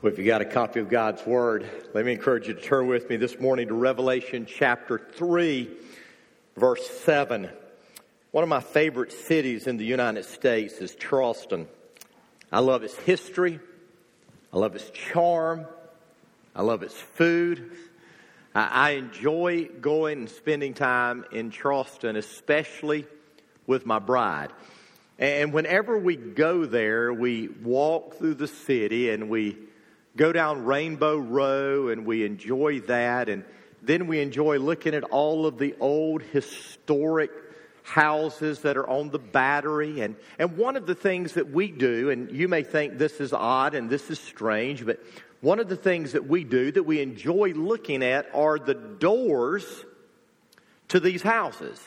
Well, if you got a copy of God's Word, let me encourage you to turn with me this morning to Revelation chapter 3, verse 7. One of my favorite cities in the United States is Charleston. I love its history, I love its charm, I love its food. I enjoy going and spending time in Charleston, especially with my bride. And whenever we go there, we walk through the city and we go down Rainbow Row and we enjoy that. And then we enjoy looking at all of the old historic houses that are on the battery. And, and one of the things that we do, and you may think this is odd and this is strange, but one of the things that we do that we enjoy looking at are the doors to these houses.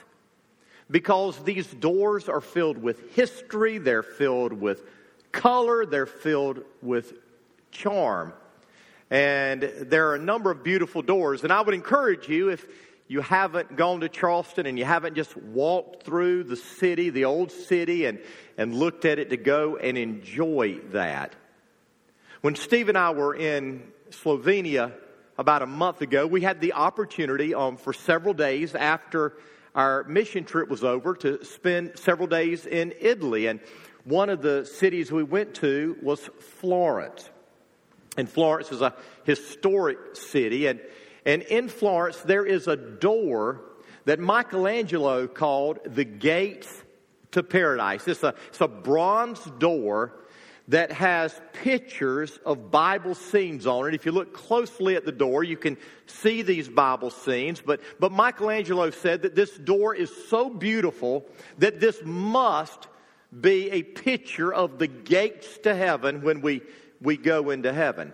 Because these doors are filled with history, they're filled with color, they're filled with charm. And there are a number of beautiful doors. And I would encourage you, if you haven't gone to Charleston and you haven't just walked through the city, the old city, and, and looked at it, to go and enjoy that. When Steve and I were in Slovenia about a month ago, we had the opportunity um, for several days after our mission trip was over to spend several days in Italy. And one of the cities we went to was Florence. And Florence is a historic city. And, and in Florence, there is a door that Michelangelo called the Gates to Paradise. It's a, it's a bronze door that has pictures of Bible scenes on it. If you look closely at the door, you can see these Bible scenes. But, but Michelangelo said that this door is so beautiful that this must be a picture of the gates to heaven when we we go into heaven.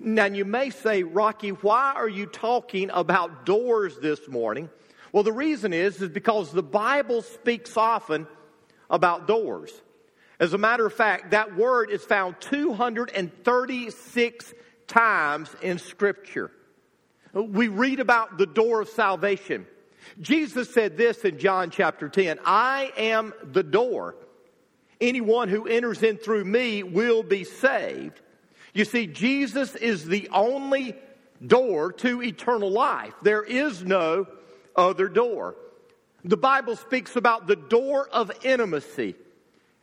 Now, you may say, Rocky, why are you talking about doors this morning? Well, the reason is, is because the Bible speaks often about doors. As a matter of fact, that word is found 236 times in Scripture. We read about the door of salvation. Jesus said this in John chapter 10 I am the door. Anyone who enters in through me will be saved. You see, Jesus is the only door to eternal life. There is no other door. The Bible speaks about the door of intimacy.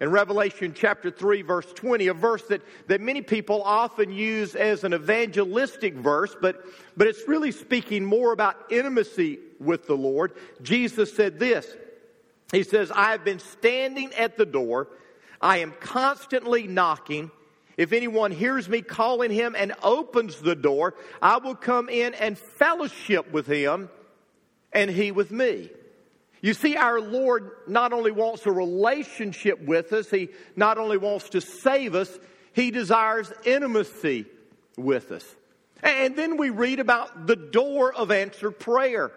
In Revelation chapter 3, verse 20, a verse that, that many people often use as an evangelistic verse, but, but it's really speaking more about intimacy with the Lord. Jesus said this He says, I have been standing at the door, I am constantly knocking. If anyone hears me calling him and opens the door, I will come in and fellowship with him and he with me. You see, our Lord not only wants a relationship with us, He not only wants to save us, He desires intimacy with us. And then we read about the door of answered prayer.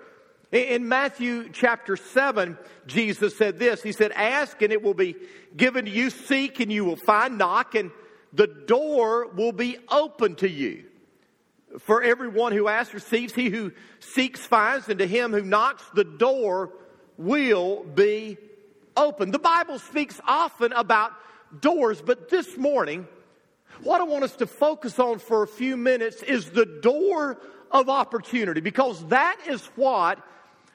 In Matthew chapter 7, Jesus said this He said, Ask and it will be given to you, seek and you will find, knock and the door will be open to you. For everyone who asks receives, he who seeks finds, and to him who knocks, the door will be open. The Bible speaks often about doors, but this morning, what I want us to focus on for a few minutes is the door of opportunity, because that is what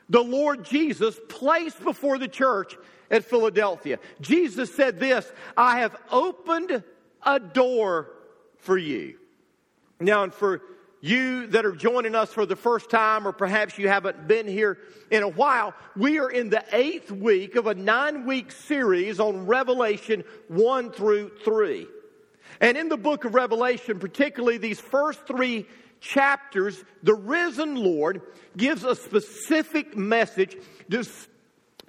the Lord Jesus placed before the church at Philadelphia. Jesus said this I have opened a door for you. Now, and for you that are joining us for the first time, or perhaps you haven't been here in a while, we are in the eighth week of a nine week series on Revelation 1 through 3. And in the book of Revelation, particularly these first three chapters, the risen Lord gives a specific message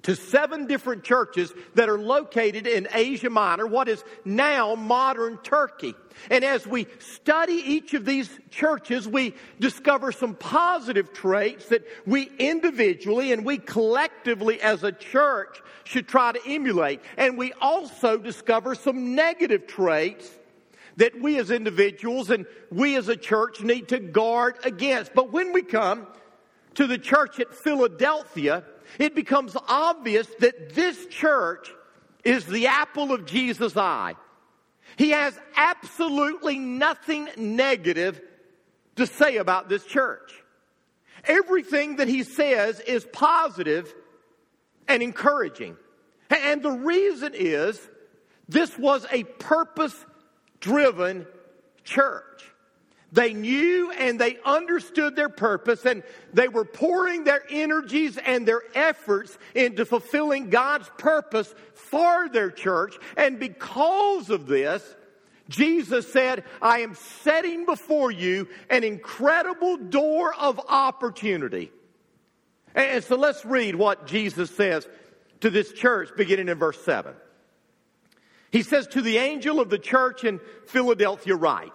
to seven different churches that are located in Asia Minor, what is now modern Turkey. And as we study each of these churches, we discover some positive traits that we individually and we collectively as a church should try to emulate. And we also discover some negative traits that we as individuals and we as a church need to guard against. But when we come to the church at Philadelphia, it becomes obvious that this church is the apple of Jesus' eye. He has absolutely nothing negative to say about this church. Everything that he says is positive and encouraging. And the reason is this was a purpose driven church. They knew and they understood their purpose and they were pouring their energies and their efforts into fulfilling God's purpose for their church. And because of this, Jesus said, I am setting before you an incredible door of opportunity. And so let's read what Jesus says to this church beginning in verse 7. He says, To the angel of the church in Philadelphia, write,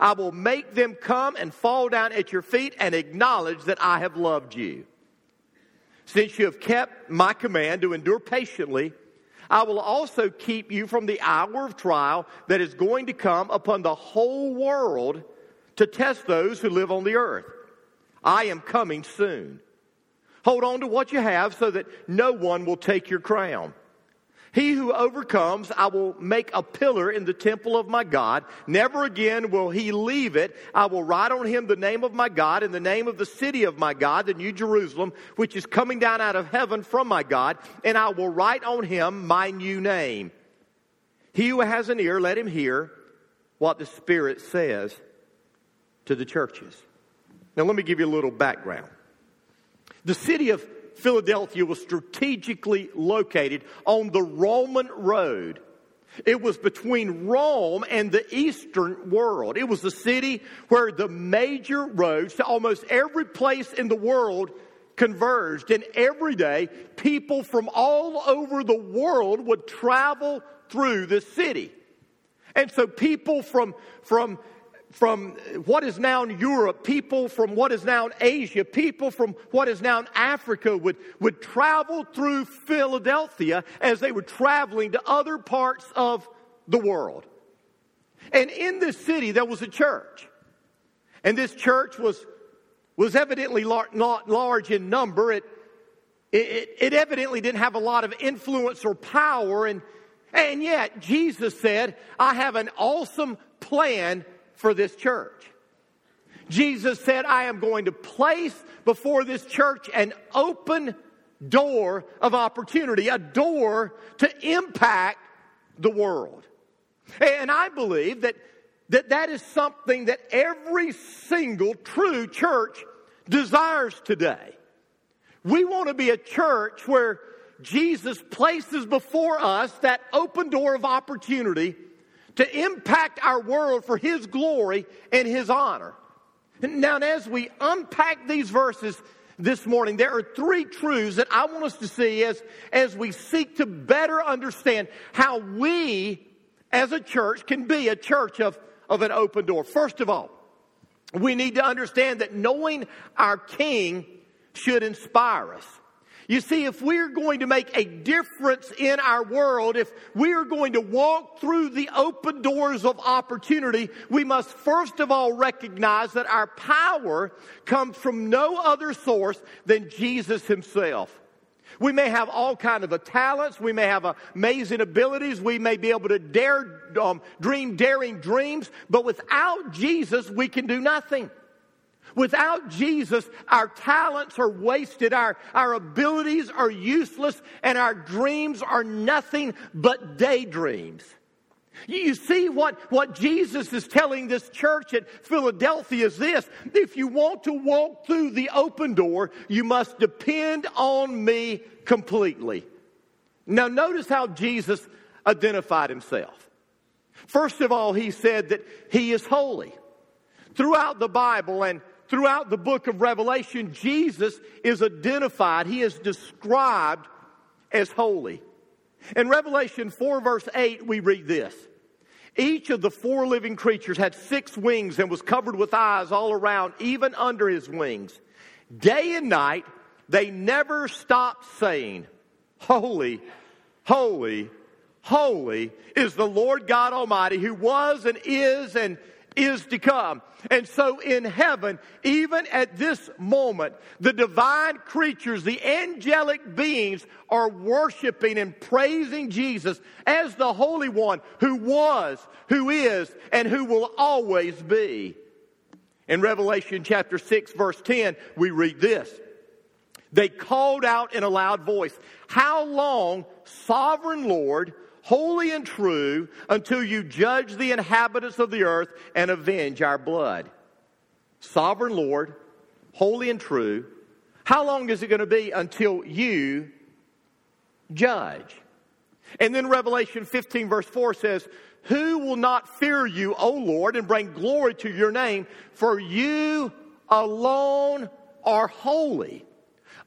I will make them come and fall down at your feet and acknowledge that I have loved you. Since you have kept my command to endure patiently, I will also keep you from the hour of trial that is going to come upon the whole world to test those who live on the earth. I am coming soon. Hold on to what you have so that no one will take your crown. He who overcomes, I will make a pillar in the temple of my God. Never again will he leave it. I will write on him the name of my God and the name of the city of my God, the New Jerusalem, which is coming down out of heaven from my God, and I will write on him my new name. He who has an ear, let him hear what the Spirit says to the churches. Now, let me give you a little background. The city of Philadelphia was strategically located on the Roman road. It was between Rome and the Eastern world. It was the city where the major roads to almost every place in the world converged. And every day, people from all over the world would travel through this city. And so people from, from from what is now Europe, people from what is now Asia, people from what is now Africa would, would travel through Philadelphia as they were traveling to other parts of the world. And in this city, there was a church. And this church was, was evidently lar- not large in number. It, it, it evidently didn't have a lot of influence or power. And, and yet, Jesus said, I have an awesome plan for this church. Jesus said, I am going to place before this church an open door of opportunity, a door to impact the world. And I believe that that, that is something that every single true church desires today. We want to be a church where Jesus places before us that open door of opportunity to impact our world for His glory and His honor. Now, as we unpack these verses this morning, there are three truths that I want us to see as, as we seek to better understand how we as a church can be a church of, of an open door. First of all, we need to understand that knowing our King should inspire us. You see, if we're going to make a difference in our world, if we are going to walk through the open doors of opportunity, we must first of all recognize that our power comes from no other source than Jesus himself. We may have all kind of talents. We may have amazing abilities. We may be able to dare, um, dream daring dreams. But without Jesus, we can do nothing. Without Jesus, our talents are wasted, our, our abilities are useless, and our dreams are nothing but daydreams. You see what, what Jesus is telling this church at Philadelphia is this. If you want to walk through the open door, you must depend on me completely. Now notice how Jesus identified himself. First of all, he said that he is holy. Throughout the Bible and throughout the book of Revelation, Jesus is identified, he is described as holy. In Revelation 4, verse 8, we read this Each of the four living creatures had six wings and was covered with eyes all around, even under his wings. Day and night, they never stopped saying, Holy, holy, holy is the Lord God Almighty who was and is and is to come. And so in heaven, even at this moment, the divine creatures, the angelic beings are worshiping and praising Jesus as the Holy One who was, who is, and who will always be. In Revelation chapter 6 verse 10, we read this. They called out in a loud voice, How long, sovereign Lord, holy and true, until you judge the inhabitants of the earth and avenge our blood. Sovereign Lord, holy and true, how long is it going to be until you judge? And then Revelation 15 verse 4 says, Who will not fear you, O Lord, and bring glory to your name? For you alone are holy.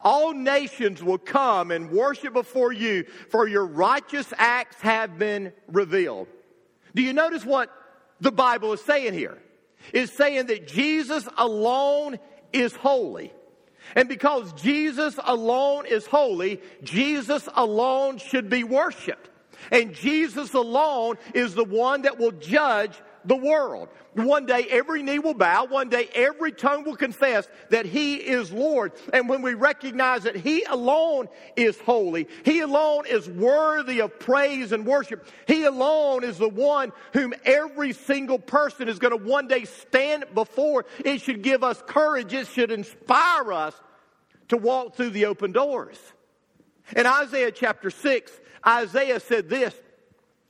All nations will come and worship before you, for your righteous acts have been revealed. Do you notice what the Bible is saying here? It's saying that Jesus alone is holy. And because Jesus alone is holy, Jesus alone should be worshiped. And Jesus alone is the one that will judge the world. One day every knee will bow. One day every tongue will confess that He is Lord. And when we recognize that He alone is holy, He alone is worthy of praise and worship, He alone is the one whom every single person is going to one day stand before, it should give us courage. It should inspire us to walk through the open doors. In Isaiah chapter 6, Isaiah said this,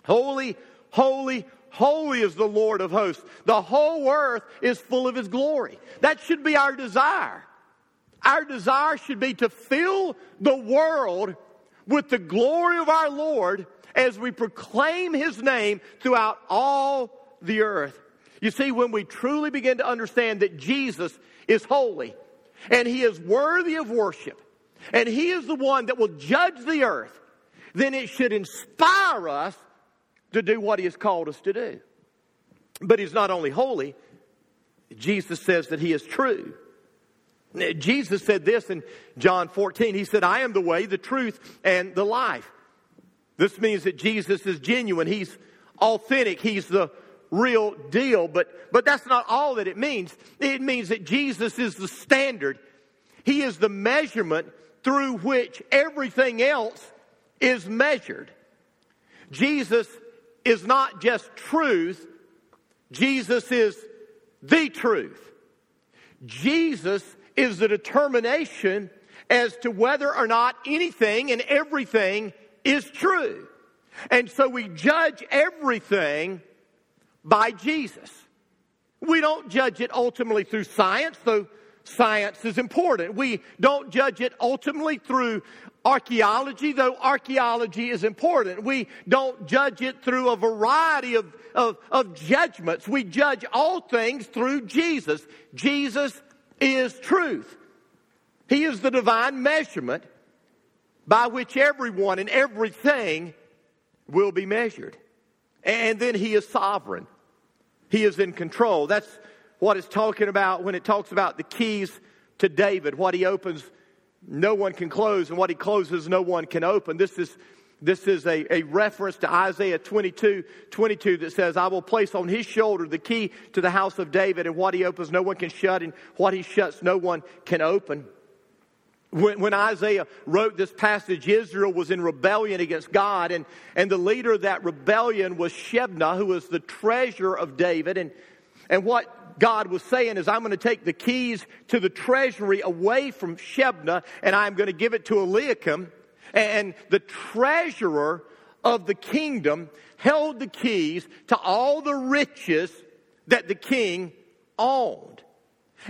Holy, holy, Holy is the Lord of hosts. The whole earth is full of his glory. That should be our desire. Our desire should be to fill the world with the glory of our Lord as we proclaim his name throughout all the earth. You see, when we truly begin to understand that Jesus is holy and he is worthy of worship and he is the one that will judge the earth, then it should inspire us to do what He has called us to do. But He's not only holy, Jesus says that He is true. Jesus said this in John 14. He said, I am the way, the truth, and the life. This means that Jesus is genuine. He's authentic. He's the real deal. But, but that's not all that it means. It means that Jesus is the standard. He is the measurement through which everything else is measured. Jesus is not just truth, Jesus is the truth. Jesus is the determination as to whether or not anything and everything is true. And so we judge everything by Jesus. We don't judge it ultimately through science, though science is important. We don't judge it ultimately through archaeology, though archaeology is important. We don't judge it through a variety of, of, of judgments. We judge all things through Jesus. Jesus is truth. He is the divine measurement by which everyone and everything will be measured. And then He is sovereign. He is in control. That's what it's talking about when it talks about the keys to David. What He opens no one can close, and what he closes, no one can open. This is, this is a, a reference to Isaiah 22, 22 that says, I will place on his shoulder the key to the house of David, and what he opens, no one can shut, and what he shuts, no one can open. When, when, Isaiah wrote this passage, Israel was in rebellion against God, and, and the leader of that rebellion was Shebna, who was the treasurer of David. And, and what God was saying is, I'm going to take the keys to the treasury away from Shebna and I'm going to give it to Eliakim. And the treasurer of the kingdom held the keys to all the riches that the king owned.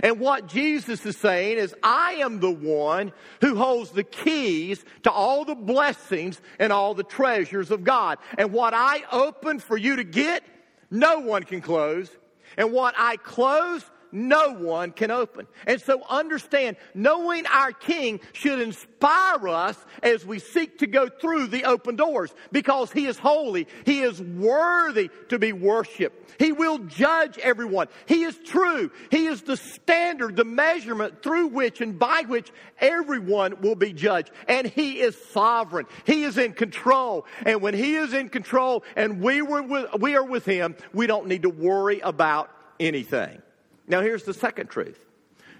And what Jesus is saying is, I am the one who holds the keys to all the blessings and all the treasures of God. And what I open for you to get, no one can close. And what I close, no one can open. And so understand, knowing our King should inspire us as we seek to go through the open doors because He is holy. He is worthy to be worshiped. He will judge everyone. He is true. He is the standard, the measurement through which and by which everyone will be judged. And He is sovereign. He is in control. And when He is in control and we, were with, we are with Him, we don't need to worry about anything. Now, here's the second truth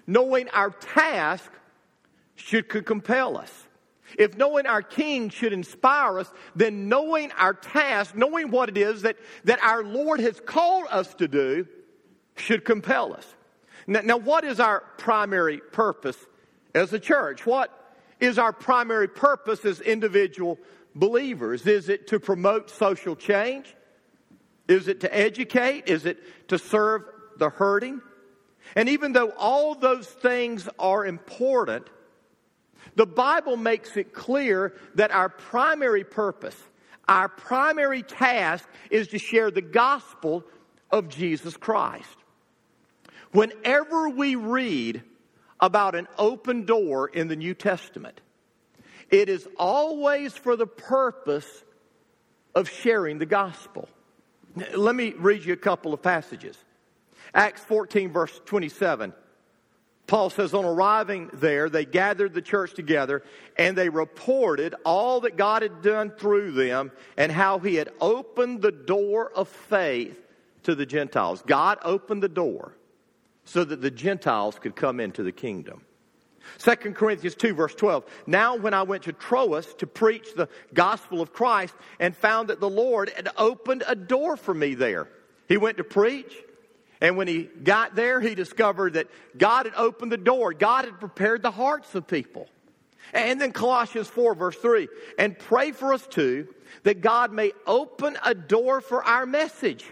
knowing our task should compel us. If knowing our King should inspire us, then knowing our task, knowing what it is that, that our Lord has called us to do, should compel us. Now, now, what is our primary purpose as a church? What is our primary purpose as individual believers? Is it to promote social change? Is it to educate? Is it to serve the hurting? And even though all those things are important, the Bible makes it clear that our primary purpose, our primary task is to share the gospel of Jesus Christ. Whenever we read about an open door in the New Testament, it is always for the purpose of sharing the gospel. Let me read you a couple of passages. Acts 14, verse 27. Paul says, on arriving there, they gathered the church together and they reported all that God had done through them and how he had opened the door of faith to the Gentiles. God opened the door so that the Gentiles could come into the kingdom. 2 Corinthians 2, verse 12. Now, when I went to Troas to preach the gospel of Christ and found that the Lord had opened a door for me there, he went to preach. And when he got there, he discovered that God had opened the door. God had prepared the hearts of people. And then Colossians 4, verse 3. And pray for us too, that God may open a door for our message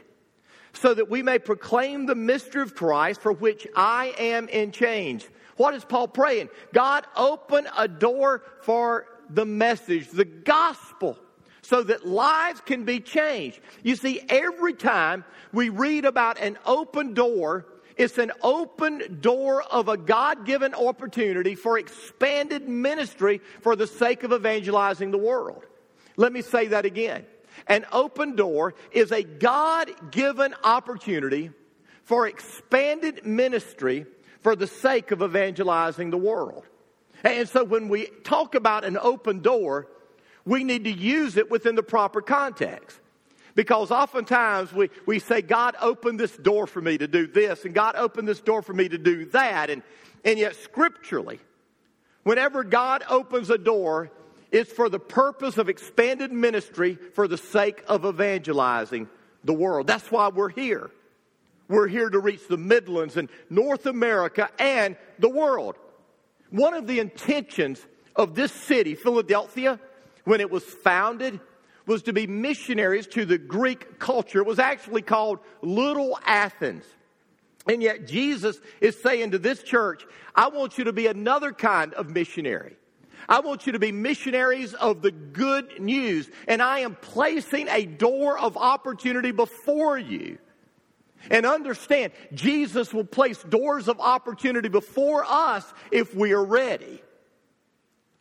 so that we may proclaim the mystery of Christ for which I am in chains. What is Paul praying? God, open a door for the message, the gospel, so that lives can be changed. You see, every time we read about an open door, it's an open door of a God given opportunity for expanded ministry for the sake of evangelizing the world. Let me say that again. An open door is a God given opportunity for expanded ministry for the sake of evangelizing the world. And so when we talk about an open door, we need to use it within the proper context. Because oftentimes we, we say, God opened this door for me to do this, and God opened this door for me to do that. And, and yet, scripturally, whenever God opens a door, it's for the purpose of expanded ministry for the sake of evangelizing the world. That's why we're here. We're here to reach the Midlands and North America and the world. One of the intentions of this city, Philadelphia, when it was founded, was to be missionaries to the Greek culture. It was actually called Little Athens. And yet Jesus is saying to this church, I want you to be another kind of missionary. I want you to be missionaries of the good news. And I am placing a door of opportunity before you. And understand, Jesus will place doors of opportunity before us if we are ready.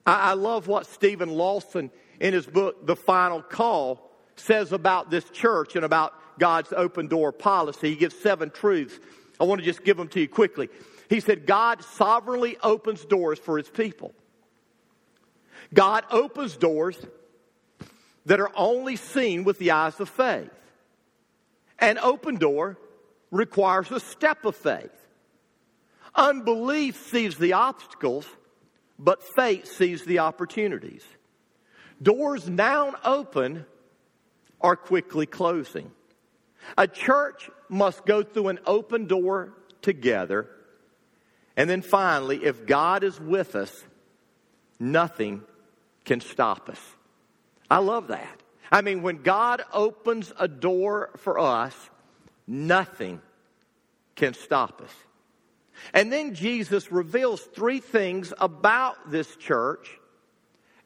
I, I love what Steven Lawson in his book, The Final Call, says about this church and about God's open door policy. He gives seven truths. I want to just give them to you quickly. He said, God sovereignly opens doors for his people. God opens doors that are only seen with the eyes of faith. An open door requires a step of faith. Unbelief sees the obstacles, but faith sees the opportunities. Doors now open are quickly closing. A church must go through an open door together. And then finally, if God is with us, nothing can stop us. I love that. I mean, when God opens a door for us, nothing can stop us. And then Jesus reveals three things about this church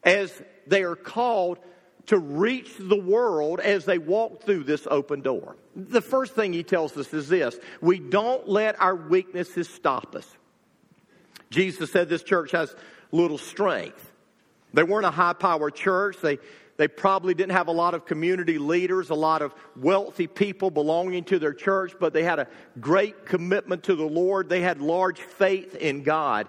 as they are called to reach the world as they walk through this open door. The first thing he tells us is this we don't let our weaknesses stop us. Jesus said this church has little strength. They weren't a high power church. They, they probably didn't have a lot of community leaders, a lot of wealthy people belonging to their church, but they had a great commitment to the Lord. They had large faith in God.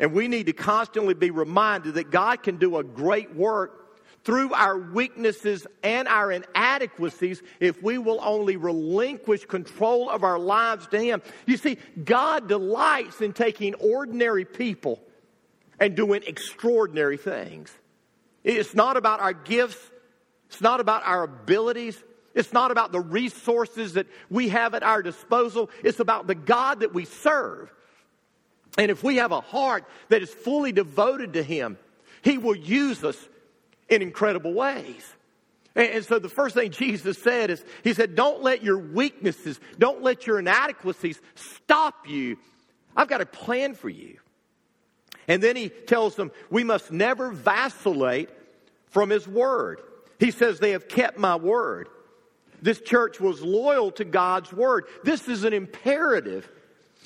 And we need to constantly be reminded that God can do a great work through our weaknesses and our inadequacies if we will only relinquish control of our lives to Him. You see, God delights in taking ordinary people and doing extraordinary things. It's not about our gifts, it's not about our abilities. It's not about the resources that we have at our disposal. It's about the God that we serve. And if we have a heart that is fully devoted to Him, He will use us in incredible ways. And so the first thing Jesus said is, He said, Don't let your weaknesses, don't let your inadequacies stop you. I've got a plan for you. And then He tells them, We must never vacillate from His word. He says, They have kept my word. This church was loyal to God's word. This is an imperative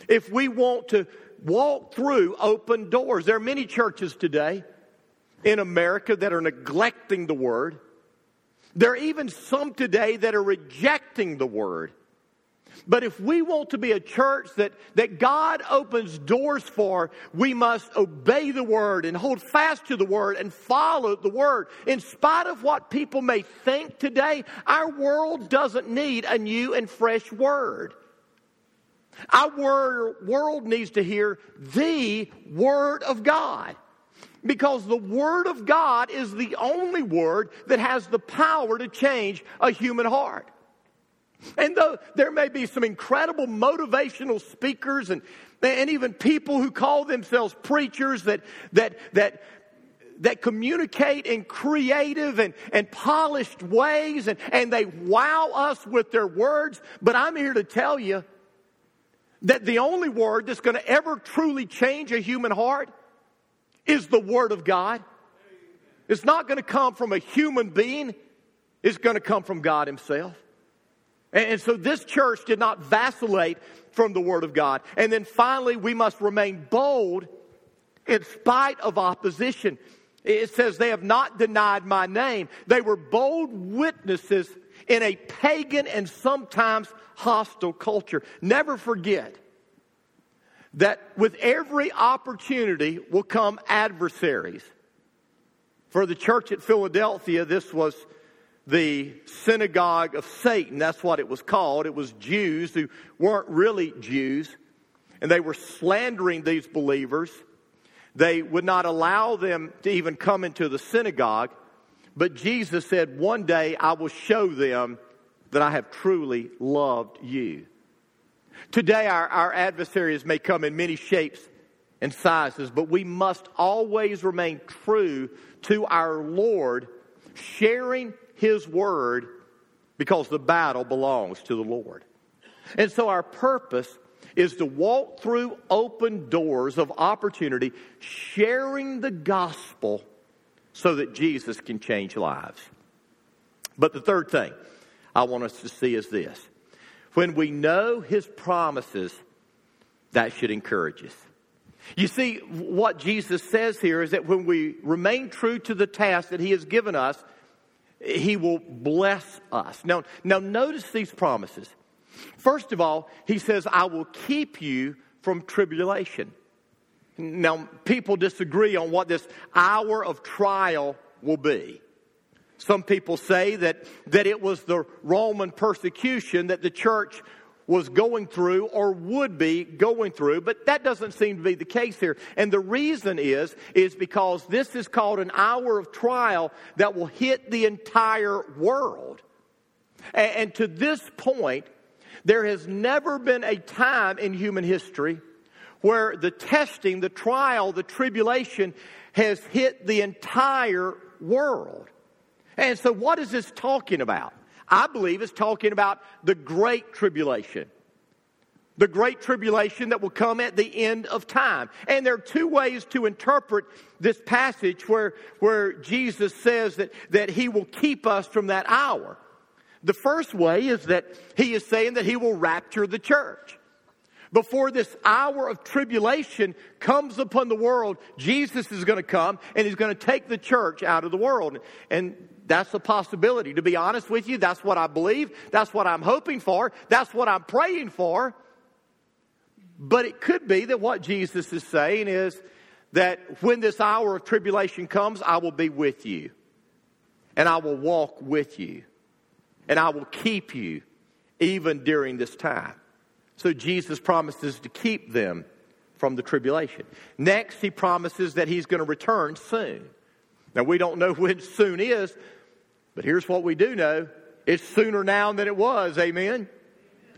if we want to walk through open doors. There are many churches today in America that are neglecting the word. There are even some today that are rejecting the word. But if we want to be a church that, that God opens doors for, we must obey the word and hold fast to the word and follow the word. In spite of what people may think today, our world doesn't need a new and fresh word. Our world needs to hear the Word of God. Because the Word of God is the only Word that has the power to change a human heart. And though there may be some incredible motivational speakers and, and even people who call themselves preachers that, that, that, that communicate in creative and, and polished ways and, and they wow us with their words, but I'm here to tell you that the only word that's going to ever truly change a human heart is the Word of God. It's not going to come from a human being, it's going to come from God Himself. And, so this church did not vacillate from the Word of God. And then finally, we must remain bold in spite of opposition. It says, They have not denied my name. They were bold witnesses in a pagan and sometimes hostile culture. Never forget that with every opportunity will come adversaries. For the church at Philadelphia, this was the synagogue of Satan. That's what it was called. It was Jews who weren't really Jews, and they were slandering these believers. They would not allow them to even come into the synagogue. But Jesus said, One day I will show them that I have truly loved you. Today, our, our adversaries may come in many shapes and sizes, but we must always remain true to our Lord, sharing His word because the battle belongs to the Lord. And so, our purpose is to walk through open doors of opportunity, sharing the gospel so that Jesus can change lives. But the third thing I want us to see is this when we know his promises, that should encourage us. You see, what Jesus says here is that when we remain true to the task that he has given us, he will bless us. Now, now notice these promises. First of all, he says, I will keep you from tribulation. Now, people disagree on what this hour of trial will be. Some people say that, that it was the Roman persecution that the church was going through or would be going through, but that doesn't seem to be the case here. And the reason is, is because this is called an hour of trial that will hit the entire world. And, and to this point, there has never been a time in human history where the testing, the trial, the tribulation has hit the entire world. And so, what is this talking about? I believe it's talking about the great tribulation. the great tribulation that will come at the end of time. And there are two ways to interpret this passage where, where Jesus says that, that he will keep us from that hour. The first way is that he is saying that he will rapture the church. Before this hour of tribulation comes upon the world, Jesus is going to come and he's going to take the church out of the world. And that's a possibility. To be honest with you, that's what I believe. That's what I'm hoping for. That's what I'm praying for. But it could be that what Jesus is saying is that when this hour of tribulation comes, I will be with you. And I will walk with you. And I will keep you even during this time. So Jesus promises to keep them from the tribulation. Next, he promises that he's going to return soon. Now, we don't know when soon is, but here's what we do know it's sooner now than it was. Amen.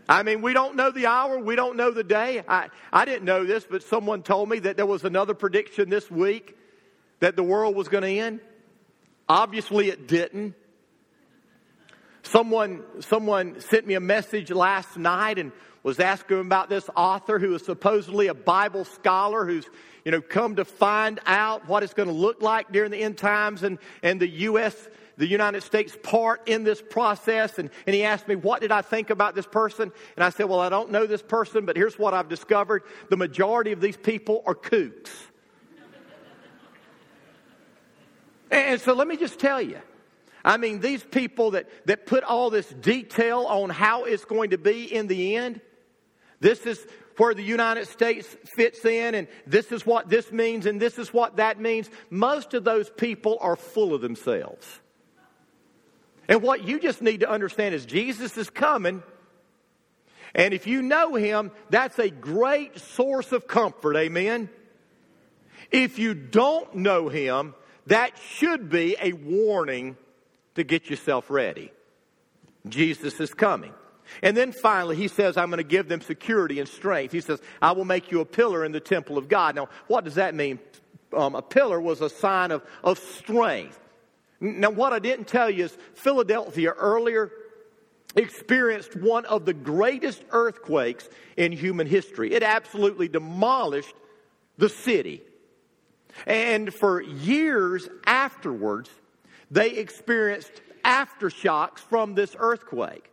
I mean, we don't know the hour, we don't know the day. I, I didn't know this, but someone told me that there was another prediction this week that the world was going to end. Obviously, it didn't. Someone, someone sent me a message last night and was asking about this author who is supposedly a Bible scholar who's, you know, come to find out what it's going to look like during the end times and, and the U.S the United States part in this process. And, and he asked me, What did I think about this person? And I said, Well, I don't know this person, but here's what I've discovered the majority of these people are kooks. and so let me just tell you. I mean, these people that, that put all this detail on how it's going to be in the end, this is where the United States fits in, and this is what this means, and this is what that means. Most of those people are full of themselves. And what you just need to understand is Jesus is coming. And if you know him, that's a great source of comfort. Amen. If you don't know him, that should be a warning to get yourself ready. Jesus is coming. And then finally, he says, I'm going to give them security and strength. He says, I will make you a pillar in the temple of God. Now, what does that mean? Um, a pillar was a sign of, of strength. Now, what I didn't tell you is Philadelphia earlier experienced one of the greatest earthquakes in human history. It absolutely demolished the city. And for years afterwards, they experienced aftershocks from this earthquake.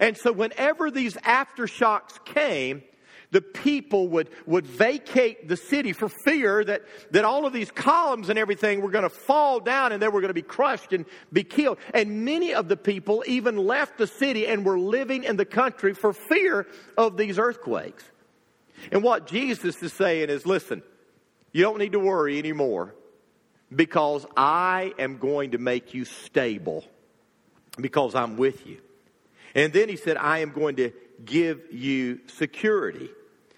And so, whenever these aftershocks came, the people would, would vacate the city for fear that, that all of these columns and everything were going to fall down and they were going to be crushed and be killed. And many of the people even left the city and were living in the country for fear of these earthquakes. And what Jesus is saying is listen, you don't need to worry anymore because I am going to make you stable because I'm with you. And then he said, I am going to give you security.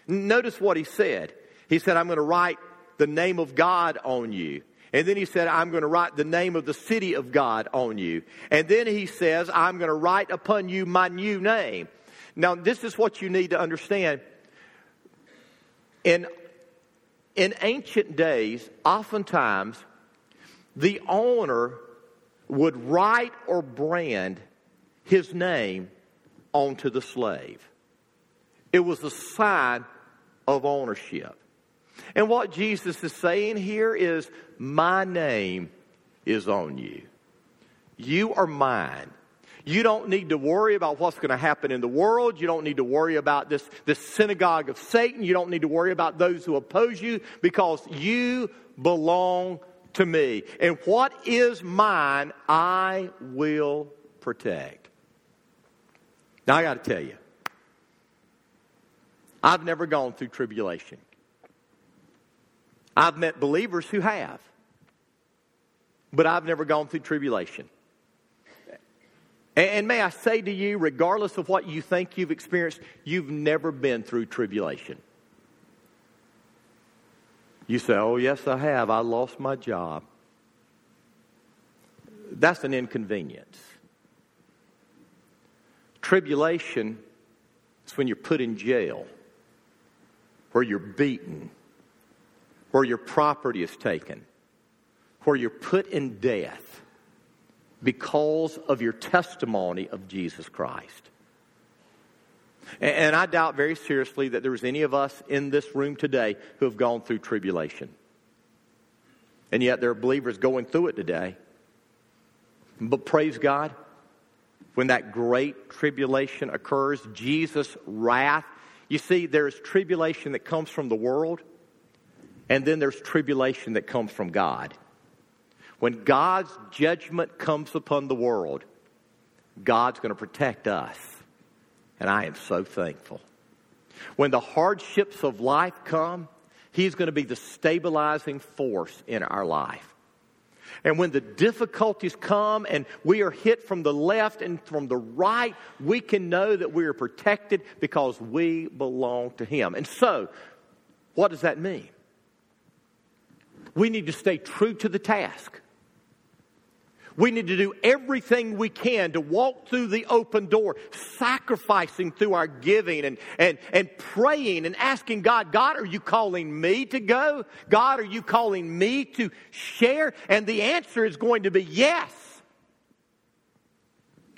Notice what he said. He said, I'm going to write the name of God on you. And then he said, I'm going to write the name of the city of God on you. And then he says, I'm going to write upon you my new name. Now, this is what you need to understand. In, in ancient days, oftentimes, the owner would write or brand his name onto the slave. It was a sign of ownership. And what Jesus is saying here is, My name is on you. You are mine. You don't need to worry about what's going to happen in the world. You don't need to worry about this, this synagogue of Satan. You don't need to worry about those who oppose you because you belong to me. And what is mine, I will protect. Now, I got to tell you, I've never gone through tribulation. I've met believers who have, but I've never gone through tribulation. And may I say to you, regardless of what you think you've experienced, you've never been through tribulation. You say, Oh, yes, I have. I lost my job. That's an inconvenience. Tribulation is when you're put in jail, where you're beaten, where your property is taken, where you're put in death because of your testimony of Jesus Christ. And I doubt very seriously that there's any of us in this room today who have gone through tribulation. And yet there are believers going through it today. But praise God, when that great tribulation occurs, Jesus' wrath, you see, there's tribulation that comes from the world, and then there's tribulation that comes from God. When God's judgment comes upon the world, God's going to protect us. And I am so thankful. When the hardships of life come, He's going to be the stabilizing force in our life. And when the difficulties come and we are hit from the left and from the right, we can know that we are protected because we belong to Him. And so, what does that mean? We need to stay true to the task. We need to do everything we can to walk through the open door, sacrificing through our giving and, and, and praying and asking God, God, are you calling me to go? God, are you calling me to share? And the answer is going to be yes.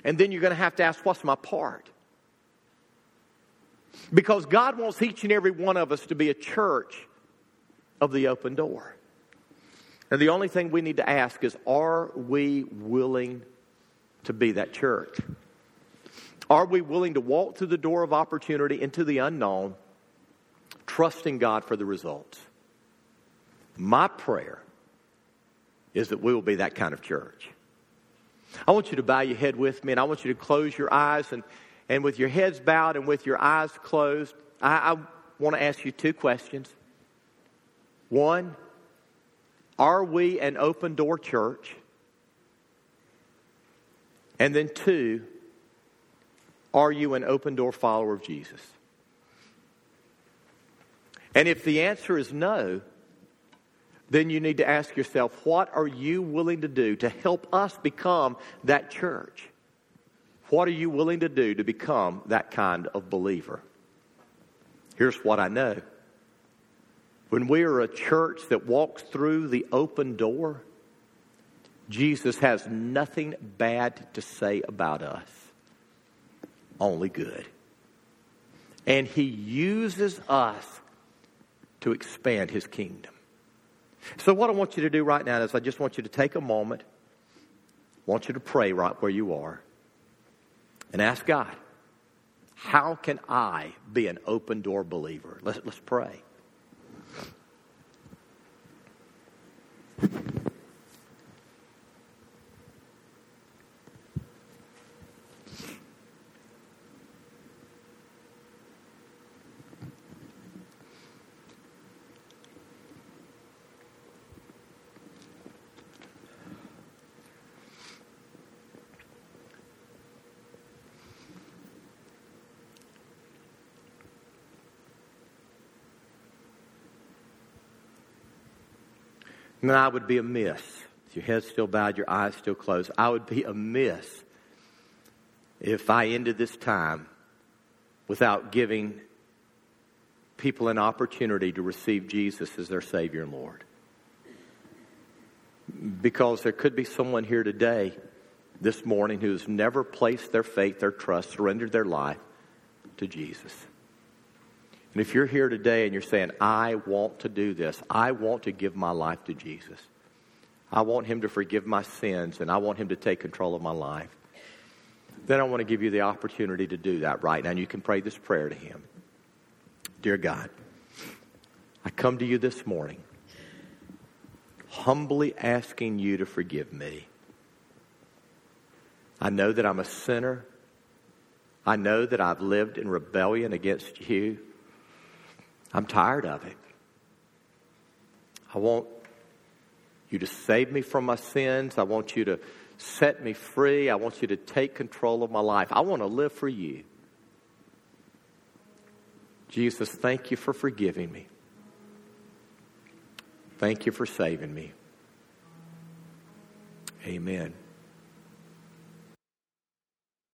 And then you're going to have to ask, what's my part? Because God wants each and every one of us to be a church of the open door. And the only thing we need to ask is are we willing to be that church? Are we willing to walk through the door of opportunity into the unknown, trusting God for the results? My prayer is that we will be that kind of church. I want you to bow your head with me, and I want you to close your eyes. And, and with your heads bowed and with your eyes closed, I, I want to ask you two questions. One, are we an open door church? And then, two, are you an open door follower of Jesus? And if the answer is no, then you need to ask yourself, what are you willing to do to help us become that church? What are you willing to do to become that kind of believer? Here's what I know when we are a church that walks through the open door, Jesus has nothing bad to say about us, only good. And he uses us to expand his kingdom. So, what I want you to do right now is I just want you to take a moment, I want you to pray right where you are, and ask God, how can I be an open door believer? Let's, let's pray. And then I would be amiss. With your head still bowed, your eyes still closed. I would be amiss if I ended this time without giving people an opportunity to receive Jesus as their Savior and Lord. Because there could be someone here today, this morning, who's never placed their faith, their trust, surrendered their life to Jesus. And if you're here today and you're saying, I want to do this, I want to give my life to Jesus, I want Him to forgive my sins, and I want Him to take control of my life, then I want to give you the opportunity to do that right now. And you can pray this prayer to Him Dear God, I come to you this morning, humbly asking you to forgive me. I know that I'm a sinner. I know that I've lived in rebellion against you. I'm tired of it. I want you to save me from my sins. I want you to set me free. I want you to take control of my life. I want to live for you. Jesus, thank you for forgiving me. Thank you for saving me. Amen.